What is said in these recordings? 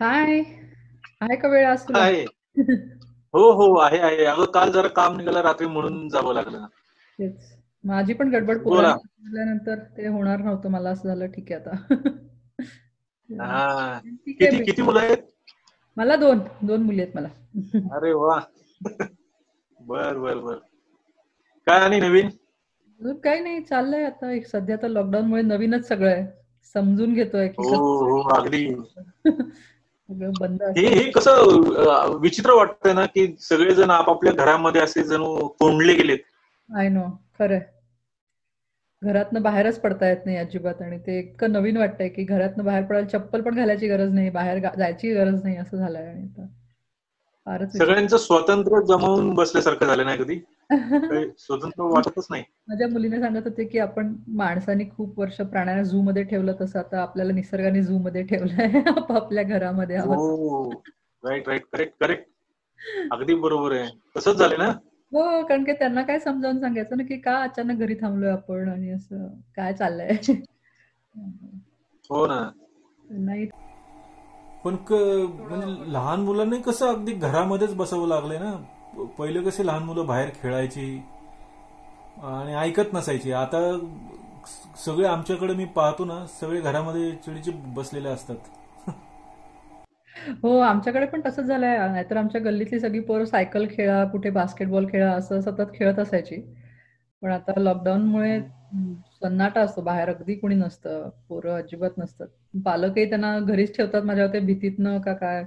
हाय आहे का वेळ तुला आहे हो हो आहे आहे. अगं काल जरा काम निघालं रात्री म्हणून जावं लागलं. तेच. माझी पण गडबड बोला. पोरांनंतर ते होणार नव्हतं. मला असं झालं ठीक आहे आता. हा. किती मुलं आहेत? मला दोन. दोन मुली आहेत मला. अरे वा. बर बर बर. काय आणि नवीन? अजून काही नाही. चाललंय आता. एक सध्या तर लॉकडाऊन मुळे नवीनच सगळं आहे. समजून घेतोय की हो हो अगदी. बंद हे हे कसं विचित्र वाटतंय ना की सगळेजण आपापल्या घरामध्ये असे जणू कोंडले गेलेत. आय नो खरंय घरातनं बाहेरच पडता येत नाही अजिबात आणि ते इतकं नवीन वाटतंय की घरातनं बाहेर पडायला चप्पल पण घालायची गरज नाही बाहेर जायची गरज नाही असं झालंय आणि फारच सगळ्यांचं स्वातंत्र्य जमावून बसल्यासारखं झालं नाही कधी? स्वतंत्र वाटतच नाही. माझ्या मुलीने सांगत होते की आपण माणसाने खूप वर्ष प्राण्यांना झू मध्ये ठेवलं तसं आता आपल्याला निसर्गाने झू मध्ये ठेवलंय. आपापल्या घरामध्ये हो राईट राईट करेक्ट करेक्ट अगदी बरोबर आहे. तसंच झालं ना? हो कारण की त्यांना काय समजावून सांगायचं ना की का अचानक घरी थांबलोय आपण आणि असं काय चाललंय? हो ना. नाही. पण क म्हणजे लहान मुलांना कसं अगदी घरामध्येच बसावं लागलंय ना? पहिले कसे लहान मुलं बाहेर खेळायची आणि ऐकत नसायची. आता सगळे आमच्याकडे मी पाहतो ना सगळे घरामध्ये चिडीचे बसलेले असतात. हो आमच्याकडे पण तसंच झालंय. नाहीतर आमच्या गल्लीतली सगळी पोरं सायकल खेळा कुठे बास्केटबॉल खेळा असं सतत खेळत असायची. पण आता लॉकडाऊनमुळे सन्नाटा असतो. बाहेर अगदी कोणी नसतं. पोरं अजिबात नसतात. पालकही त्यांना घरीच ठेवतात. माझ्या ते भीतीतनं का काय?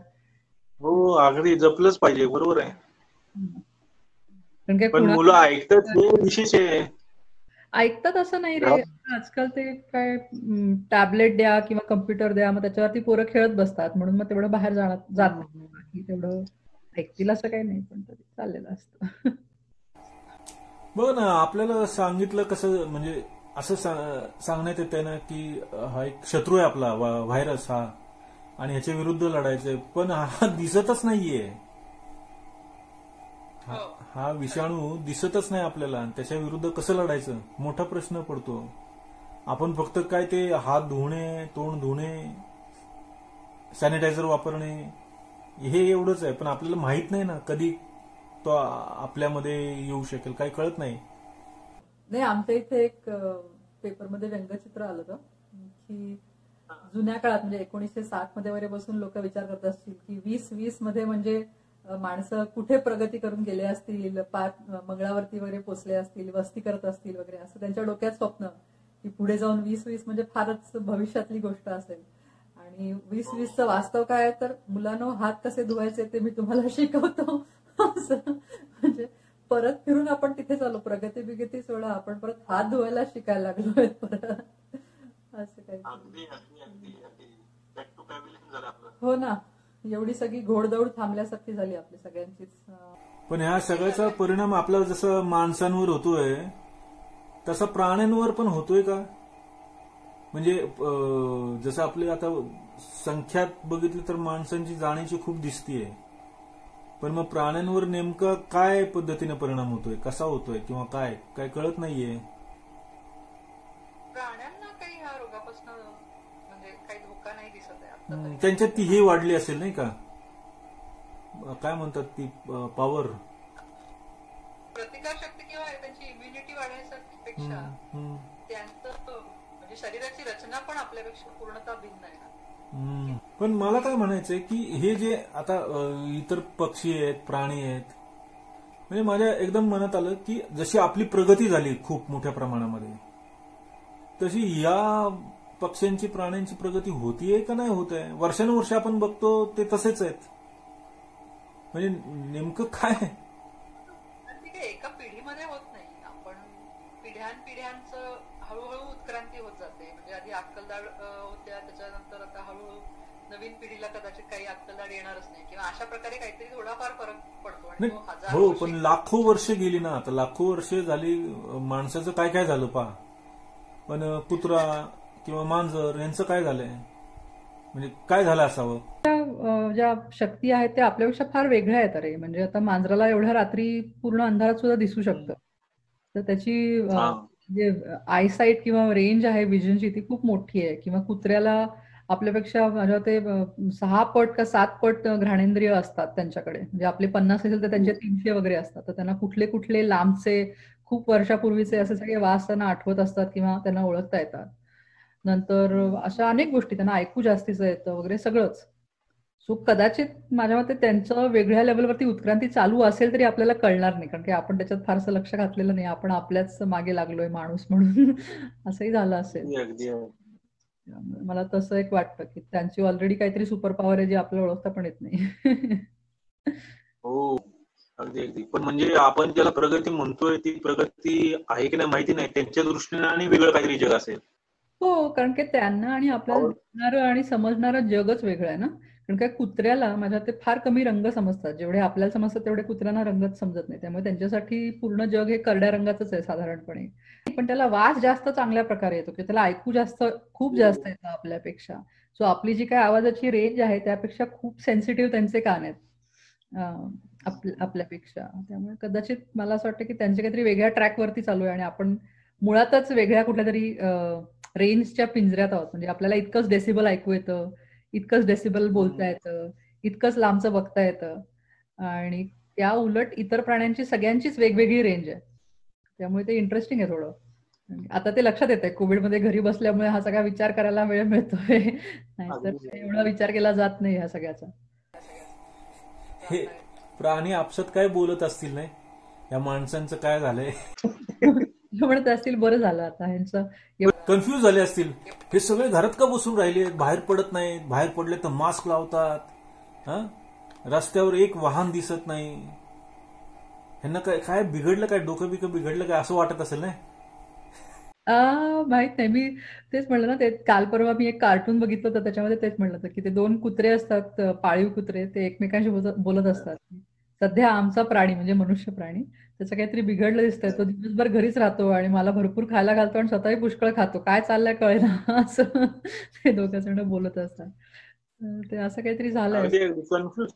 हो अगदी जपलंच पाहिजे. बरोबर आहे. पण मुलं ऐकतात विशेष आहे. ऐकतात असं नाही रे. आजकाल ते काय टॅबलेट द्या किंवा कम्प्युटर द्या मग त्याच्यावरती पोरं खेळत बसतात. म्हणून मग तेवढं बाहेर जाणार जात नाही. बाकी तेवढं ऐकतील असं काही नाही पण तरी चाललेलं असतं. बघ ना आपल्याला सांगितलं कसं म्हणजे असं सांगण्यात येत ना की हा एक शत्रू आहे आपला व्हायरस हा. आणि ह्याच्या विरुद्ध लढायचंय. पण हा दिसतच नाहीये. हा हा. विषाणू दिसतच नाही आपल्याला. त्याच्या विरुद्ध कसं लढायचं? मोठा प्रश्न पडतो. आपण फक्त काय ते हात धुणे तोंड धुणे सॅनिटायझर वापरणे हे एवढंच आहे. पण आपल्याला माहीत नाही ना कधी तो आपल्यामध्ये येऊ शकेल. काही कळत नाही. नाही आमच्या इथे एक पेपरमध्ये व्यंगचित्र आलं होतं की जुन्या काळात म्हणजे एकोणीसशे साठमध्ये वगैरे बसून लोक विचार करत असतील की वीस वीसमध्ये म्हणजे माणसं कुठे प्रगती करून गेले असतील पाच मंगळावरती वगैरे पोचले असतील वस्ती करत असतील वगैरे असं त्यांच्या डोक्यात स्वप्न की पुढे जाऊन वीस वीस म्हणजे फारच भविष्यातली गोष्ट असेल. आणि वीस वीसचं वास्तव काय तर मुलांनो हात कसे धुवायचे ते मी तुम्हाला शिकवतो. असं. म्हणजे परत फिरून आपण तिथे चालू प्रगती बिगती सोडा. आपण परत हात धुवायला शिकायला लागलोय परत. असं काही हो ना. एवढी सगळी घोडदौड थांबल्यासारखी झाली आपली सगळ्यांचीच. पण ह्या सगळ्याचा परिणाम आपला जसं माणसांवर होतोय तसा प्राण्यांवर पण होतोय का? म्हणजे जसं आपली आता संख्यात बघितलं तर माणसांची जाणीची खूप दिसतीये. पण मग प्राण्यांवर नेमकं काय पद्धतीने परिणाम होतोय? कसा होतोय? किंवा काय? काय कळत नाहीये. त्यांच्यात ती ही वाढली असेल नाही का? काय म्हणतात ती पॉवर प्रतिकारशक्ती किंवा त्यांची इम्युनिटी त्यांचं म्हणजे शरीराची रचना पण आपल्यापेक्षा पूर्णतः भिन्न आहे ना. पण मला काय म्हणायचंय की हे जे आता इतर पक्षी आहेत प्राणी आहेत म्हणजे माझ्या एकदम मनात आलं की जशी आपली प्रगती झाली खूप मोठ्या प्रमाणामध्ये तशी या पक्ष्यांची प्राण्यांची प्रगती होतीये का नाही होत आहे वर्षानुवर्ष आपण बघतो ते तसेच आहेत. म्हणजे नेमकं काय काही एका पिढीमध्ये होत नाही. आपण पिढ्यानपिढ्यांचं हळूहळू उत्क्रांती होत जाते. म्हणजे आधी अक्कलदाड होत्या त्याच्यानंतर आता हळूहळू नवीन पिढीला कदाचित काही अक्कलदाड येणारच नाही. किंवा अशा प्रकारे काहीतरी थोडाफार फरक पडतो आणि हो पण लाखो वर्ष गेली ना. आता लाखो वर्ष झाली माणसाचं काय काय झालं पहा. पण कुत्रा किंवा मांजर यांचं काय झालंय? म्हणजे काय झालं असावं? ज्या शक्ती आहेत त्या आपल्यापेक्षा फार वेगळ्या आहेत अरे. म्हणजे आता मांजराला एवढ्या रात्री पूर्ण अंधारात सुद्धा दिसू शकतं. तर त्याची हा. जे आयसाईट किंवा रेंज आहे विजनची ती खूप मोठी आहे. किंवा कुत्र्याला आपल्यापेक्षा माझ्या ते सहा पट का सात पट घ्राणेंद्रिय असतात त्यांच्याकडे. म्हणजे आपले पन्नास असेल तर त्यांचे तीनशे वगैरे असतात. तर त्यांना कुठले कुठले लांबचे खूप वर्षापूर्वीचे असे सगळे वास त्यांना आठवत असतात किंवा त्यांना ओळखता येतात. नंतर अशा अनेक गोष्टी त्यांना ऐकू जास्तीचं येतं वगैरे सगळंच. सो कदाचित माझ्या मते त्यांचं वेगळ्या लेवलवरती उत्क्रांती चालू असेल तरी आपल्याला कळणार नाही. कारण की आपण त्याच्यात फारसं लक्ष घातलेलं नाही. आपण आपल्याच मागे लागलोय माणूस म्हणून. असंही झालं असेल. मला तसं एक वाटतं की त्यांची ऑलरेडी काहीतरी सुपर पॉवर आहे जी आपल्याला ओळखता पण येत नाही. हो अगदी अगदी. पण म्हणजे आपण ज्याला प्रगती म्हणतोय ती प्रगती आहे की नाही माहिती नाही. त्यांच्या दृष्टीने आणि वेगळं काहीतरी जग असेल. हो कारण की त्यांना आणि आपल्याला दिसणारं आणि समजणारं जगच वेगळं आहे ना? कारण काय कुत्र्याला माझ्या ते फार कमी रंग समजतात. जेवढे आपल्याला समजतात तेवढे कुत्र्यांना रंगच समजत नाही. त्यामुळे त्यांच्यासाठी पूर्ण जग हे करड्या रंगाचंच आहे साधारणपणे. पण त्याला वास जास्त चांगल्या प्रकारे येतो की त्याला ऐकू जास्त खूप जास्त येतं आपल्यापेक्षा. सो आपली जी काय आवाजाची रेंज आहे त्यापेक्षा खूप सेन्सिटिव्ह त्यांचे कान आहेत. आपल्यापेक्षा. त्यामुळे कदाचित मला असं वाटतं की त्यांचे काहीतरी वेगळ्या ट्रॅकवरती चालू आहे आणि आपण मुळातच वेगळ्या कुठल्या तरी रेंजच्या पिंजऱ्यात आहोत. म्हणजे आपल्याला इतकंच डेसिबल ऐकू येतं इतकंच डेसिबल बोलता येतं इतकंच लांबचं बघता येतं. आणि त्या उलट इतर प्राण्यांची सगळ्यांचीच वेगवेगळी रेंज आहे. त्यामुळे ते इंटरेस्टिंग आहे थोडं. आता ते लक्षात येत आहे कोविडमध्ये घरी बसल्यामुळे हा सगळा विचार करायला वेळ मिळतोय. नाहीतर एवढा विचार केला जात नाही ह्या सगळ्याचा. हे प्राणी आपसत काय बोलत असतील नाही? या माणसांचं काय झालंय? म्हणत असतील बरं झालं आता ह्यांचं. कन्फ्युज झाले असतील. हे सगळे घरात का बसून राहिले? बाहेर पडत नाहीत बाहेर पडले तर मास्क लावतात. रस्त्यावर एक वाहन दिसत नाही. ह्यांना काय काय बिघडलं काय? डोकं बिकं बिघडलं काय? असं वाटत असेल नाही माहीत नाही. मी तेच म्हणलं ना ते काल परवा मी एक कार्टून बघितलं होतं त्याच्यामध्ये तेच म्हणलं होतं की ते दोन कुत्रे असतात पाळीव कुत्रे ते एकमेकांशी बोलत असतात. सध्या आमचा प्राणी म्हणजे मनुष्य प्राणी. त्याचं काहीतरी बिघडलं दिसतंय. तो दिवसभर घरीच राहतो आणि मला भरपूर खायला घालतो आणि स्वतःही पुष्कळ खातो. काय चाललंय कळेना. असं. ते दोघं जण बोलत असतात. ते असं काहीतरी झालंय.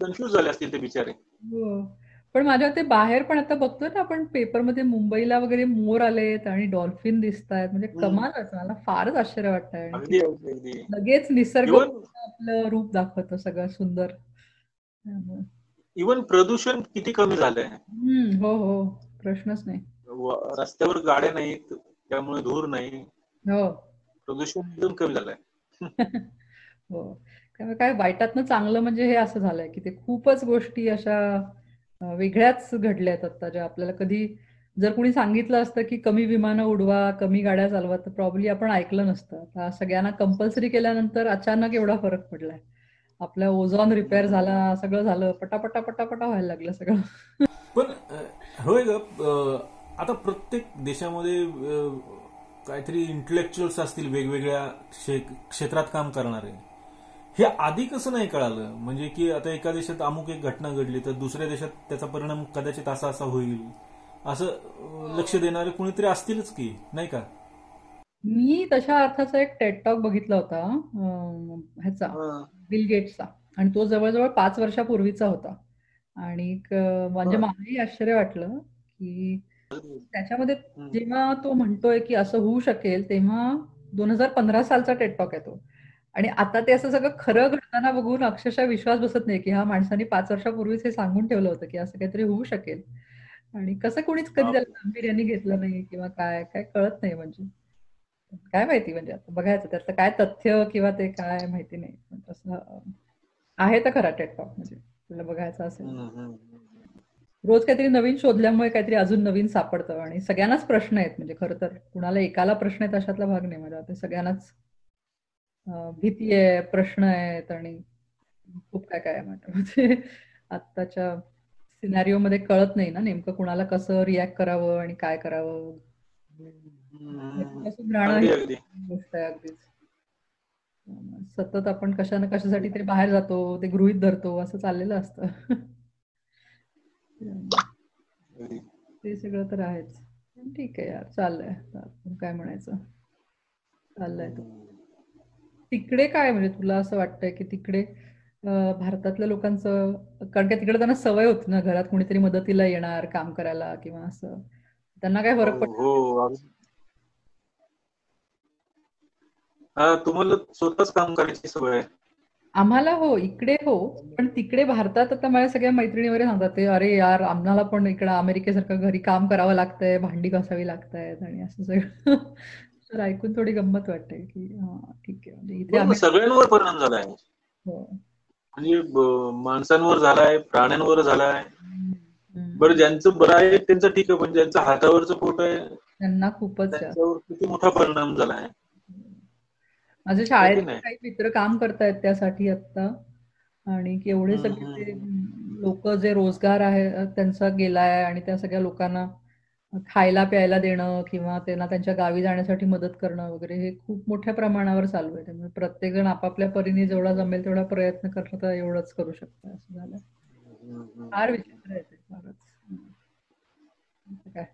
कन्फ्युज झाले असतील ते बिचारे. हो. पण माझ्या ते बाहेर पण आता बघतोय ना आपण पेपरमध्ये मुंबईला वगैरे मोर आलेत आणि डॉल्फिन दिसत आहेत म्हणजे कमालच. मला फारच आश्चर्य वाटतंय. लगेच निसर्ग आपलं रूप दाखवतो सगळं सुंदर. इवन प्रदूषण किती कमी झालंय. हो हो. प्रश्नच नाही. रस्त्यावर गाड्या नाहीत त्यामुळे धूर नाही. हो. प्रदूषण एकदम कमी झालंय. हो. काय वाईटातनं चांगलं म्हणजे हे असं झालंय की ते खूपच गोष्टी अशा वेगळ्याच घडल्यात आता ज्या आपल्याला कधी जर कोणी सांगितलं असतं की कमी विमानं उडवा कमी गाड्या चालवा तर प्रॉब्ली आपण ऐकलं नसतं. सगळ्यांना कंपल्सरी केल्यानंतर अचानक एवढा फरक पडलाय. आपलं ओझॉन रिपेअर झाला सगळं झालं पटापटा पटापटा व्हायला लागलं सगळं. पण होय ग आता प्रत्येक देशामध्ये काहीतरी इंटलेक्च्युअल्स असतील वेगवेगळ्या क्षेत्रात काम करणारे. हे आधी कसं नाही कळालं? म्हणजे की आता एका देशात अमुक एक घटना घडली तर दुसऱ्या देशात त्याचा परिणाम कदाचित असा असा होईल. असं लक्ष देणारे कुणीतरी असतीलच की नाही का? मी तशा अर्थाचा एक टेटटॉक बघितला होता ह्याचा बिल गेट्सचा आणि तो जवळजवळ पाच वर्षापूर्वीचा होता. आणि म्हणजे मलाही आश्चर्य वाटलं की त्याच्यामध्ये जेव्हा तो म्हणतोय की असं होऊ शकेल तेव्हा दोन हजार पंधरा सालचा टेटटॉक आहे तो. आणि आता ते असं सगळं खरं घडताना बघून अक्षरशः विश्वास बसत नाही की हा माणसाने पाच वर्षापूर्वीच हे सांगून ठेवलं होतं की असं काहीतरी होऊ शकेल. आणि कसं कोणीच कधी त्याला गांभीर्याने घेतलं नाही किंवा काय काय कळत नाही म्हणजे. काय माहिती म्हणजे आता बघायचं त्याचं काय तथ्य किंवा ते काय माहिती नाही. तसं आहे तर खरा टेटटॉक म्हणजे तुला बघायचं असेल. रोज काहीतरी नवीन शोधल्यामुळे काहीतरी अजून नवीन सापडतं आणि सगळ्यांनाच प्रश्न आहेत म्हणजे खरं तर. कुणाला एकाला प्रश्न आहेत अशातला भाग नाही माझ्या ते सगळ्यांनाच भीती आहे प्रश्न आहेत आणि खूप काय काय म्हणजे आत्ताच्या सिनारिओ मध्ये कळत नाही ना नेमकं कुणाला कसं रिॲक्ट करावं आणि काय करावं. गोष्ट आहे अगदीच. सतत आपण कशाने कशासाठी तरी बाहेर जातो ते गृहित धरतो असं चाललेलं असतं. ते सगळं तर आहेच. ठीक आहे यार चाललंय. काय म्हणायचं? चाललंय तिकडे काय म्हणजे तुला असं वाटतंय की तिकडे भारतातल्या लोकांचं कारण का तिकडे त्यांना सवय होती ना घरात कोणीतरी मदतीला येणार काम करायला किंवा असं. त्यांना काय फरक पडतो हो, हा तुम्हाला स्वतःच काम करायची सवय आहे? आम्हाला हो इकडे हो पण तिकडे भारतात आता माझ्या सगळ्या मैत्रिणी वगैरे सांगतात ते अरे यार आम्हाला पण इकडं अमेरिकेसारखं घरी काम करावं लागतंय भांडी घासावी लागतायत आणि असं सगळं. तर ऐकून थोडी गंमत वाटते की हा ठीक आहे. म्हणजे इथे सगळ्यांवर परिणाम झालाय. हो. म्हणजे माणसांवर झालाय प्राण्यांवर झालाय. बरं ज्यांचं बरं आहे त्यांचं ठीक आहे पण ज्यांचं हातावरचं पोट आहे त्यांना खूपच किती मोठा परिणाम झालाय. माझ्या शाळेत. काही मित्र काम करतायत त्यासाठी आता आणि एवढे सगळे लोक जे रोजगार आहे त्यांचा गेलाय आणि त्या सगळ्या लोकांना खायला प्यायला देणं किंवा त्यांना त्यांच्या गावी जाण्यासाठी मदत करणं वगैरे हे खूप मोठ्या प्रमाणावर चालू आहे. त्यामुळे प्रत्येक जण आपापल्या परीने जेवढा जमेल तेवढा प्रयत्न करणं तर एवढंच करू शकतं असं झालं फार विचित्र आहे ते फारच. काय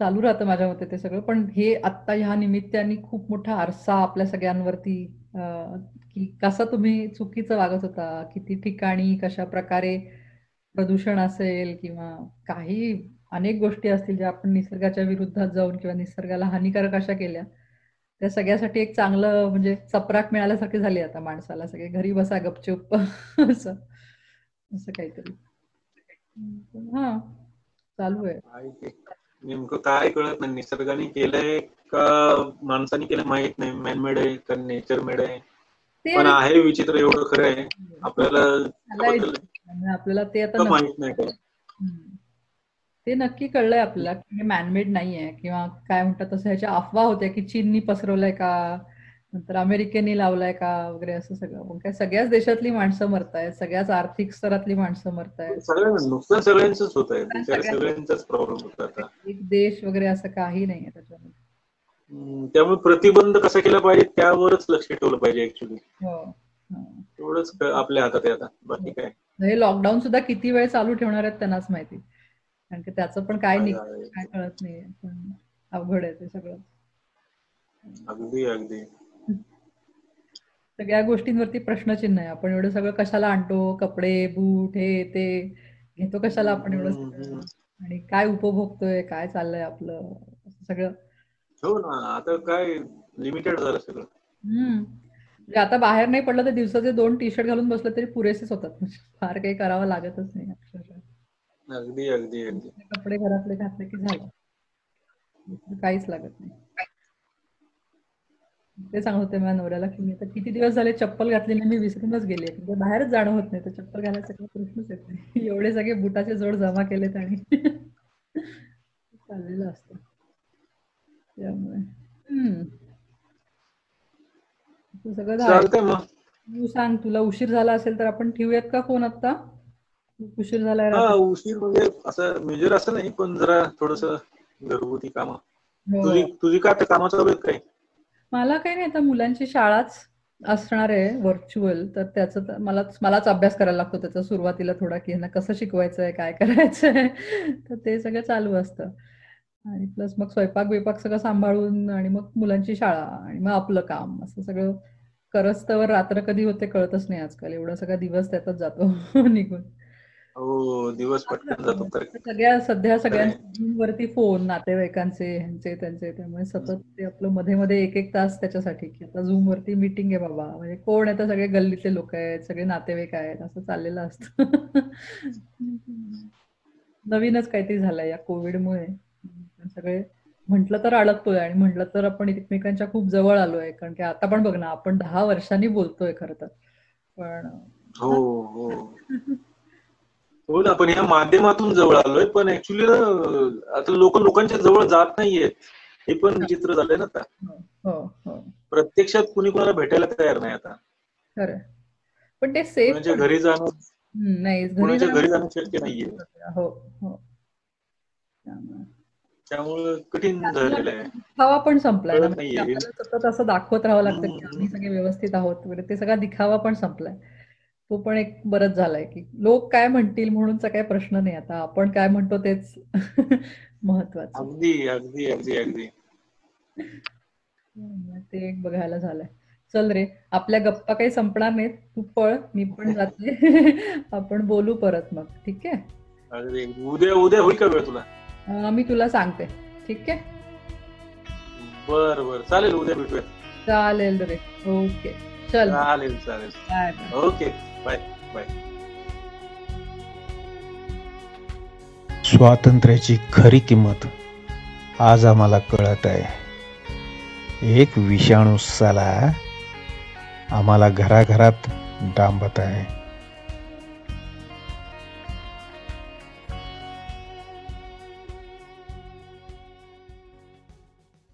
चालू राहतं माझ्या मते ते सगळं. पण हे आत्ता ह्या निमित्ताने खूप मोठा आरसा आपल्या सगळ्यांवरती की कसं तुम्ही चुकीचं वागत होता? किती ठिकाणी कशा प्रकारे प्रदूषण असेल किंवा काही अनेक गोष्टी असतील ज्या आपण निसर्गाच्या विरुद्धात जाऊन किंवा निसर्गाला हानिकारक अशा केल्या त्या सगळ्यासाठी एक चांगलं म्हणजे चपराक मिळाल्यासारखी झाली आता माणसाला. सगळे घरी बसा गपचूप. असं असं काहीतरी. हा. चालू आहे. नेमकं काय कळत नाही निसर्गाने केलंय का माणसाने केलं माहीत नाही. मॅनमेड आहे का नेचर मेड आहे? पण आहे विचित्र एवढं खरं आहे. आपल्याला आपल्याला ते आता माहीत नाही. ते नक्की कळलंय आपल्याला की मॅनमेड नाहीये किंवा काय म्हणतात तसं ह्याच्या अफवा होत्या की चीननी पसरवलंय का? नंतर अमेरिकेने लावलाय का वगैरे असं सगळं. मग काय सगळ्याच देशातली माणसं मरतायत सगळ्याच आर्थिक स्तरातली माणसं मरतायत. सगळ्यांना नुकसान होत आहे. सगळ्यांचाच प्रॉब्लेम होता आता. एक देश वगैरे असं काही नाहीये त्याच्यामध्ये. हम्म, त्यामुळे प्रतिबंध कसा केला पाहिजे त्यावरच लक्ष ठेवलं पाहिजे ऍक्च्युली हो हो. तेवढंच आपल्या हातात आहे आता. बाकी काय? हे. लॉकडाऊन सुद्धा किती वेळ चालू ठेवणार आहेत त्यांनाच माहिती. कारण की त्याचं पण काय निघ काय कळत नाहीये. अवघड आहे ते सगळं. अगदी अगदी. सगळ्या गोष्टींवरती प्रश्नचिन्ह आहे. आपण एवढं सगळं कशाला आणतो? कपडे बूट हे ते. घेतो कशाला आपण एवढं. आणि काय उपभोगतोय? काय चाललंय आपलं? सगळं. हो ना. आता काय लिमिटेड झालं सगळं. हम्म. म्हणजे आता बाहेर नाही पडलं तर दिवसाचे दोन टी शर्ट घालून बसलं तरी पुरेसेच होतात. म्हणजे फार काही करावं लागतच नाही अक्षरशः. अगदी अगदी अगदी. कपडे घरातले घातले की झालं. काहीच लागत नाही. ते सांगत होते माझ्या नवऱ्याला की मी आता किती दिवस झाले चप्पल घातली नाही मी विसरूनच गेले म्हणजे बाहेरच जाणं होत नाही तर चप्पल घालायचा काही प्रश्नच येत नाही. एवढे सगळे बुटाचे जोड जमा केलेत आणि चाललेलं असतं. त्यामुळे. हम्म. ते सगळं झालं. तू सांग तुला उशीर झाला असेल तर आपण ठेवूयात का फोन आता उशीर झालाय हा रात्री. उशीर म्हणजे असं मेजर असं नाही पण जरा थोडस घरगुती काम. हो. तुझी तुझी काय कामाचा वेळ काय? मला काही नाही आता मुलांची शाळाच असणार आहे व्हर्च्युअल तर त्याचं तर मलाच मलाच अभ्यास करायला लागतो त्याचा सुरुवातीला थोडा की यांना कसं शिकवायचं आहे काय करायचं आहे तर ते सगळं चालू असतं. आणि प्लस मग स्वयंपाक बिपाक सगळं सांभाळून आणि मग मुलांची शाळा आणि मग आपलं काम असं सगळं करस्तवर रात्र कधी होते कळतच नाही आजकाल. एवढा सगळा दिवस त्यातच जातो निघून. हो दिवस पटकन जातो. सगळ्या सध्या सगळ्यांच्या वरती फोन नातेवाईकांचे ह्यांचे त्यांचे त्यामुळे सतत ते आपलं मध्ये मध्ये एक एक तास त्याच्यासाठी की आता झूम वरती मीटिंग आहे बाबा. म्हणजे कोण आहे तर सगळे गल्लीतले लोक आहेत सगळे नातेवाईक आहेत असं चाललेलं असतं. नवीनच काहीतरी झालंय या कोविडमुळे. सगळे म्हटलं तर अडकतोय आणि म्हटलं तर आपण एकमेकांच्या खूप जवळ आलोय. कारण की आता पण बघ ना आपण दहा वर्षांनी बोलतोय खरं तर. पण हो हो. हो ना पण या माध्यमातून जवळ आलोय पण ऍक्च्युली आता लोक लोकांच्या जवळ जात नाहीयेत हे पण विचित्र झालंय ना आता. हो हो प्रत्यक्षात कुणी कोणाला भेटायला तयार नाही आता. खरं. पण ते सेफ घरी जाणं नाही घरी जाणं- शक्य नाहीये. हो हो. त्यामुळे. कठीण झालेलं आहे. दिखावा पण संपलाय नाहीये. सतत असं दाखवत राहावं लागतं की. आम्ही सगळे व्यवस्थित आहोत वगैरे. ते सगळा दिखावा पण संपलाय. तो पण एक बरंच झालाय की लोक काय म्हणतील म्हणूनचा काही प्रश्न नाही आता. आपण काय म्हणतो तेच महत्वाचं. अगदी अगदी अगदी अगदी. ते एक बघायला झालंय. चल रे आपल्या गप्पा काही संपणार नाहीत. तू पळ मी पण जाते. आपण बोलू परत मग. ठीक आहे? उद्या उद्या होईल का वेळ तुला? मी तुला सांगते. ठीक आहे? बर बर. चालेल उद्या भेटूया. चालेल रे. ओके. चल. चालेल चालेल. ओके. Bye bye. स्वातंत्र्याची खरी किंमत आज आम्हाला कळत आहे. एक विषाणू साला आम्हाला घराघरात डांबत आहे.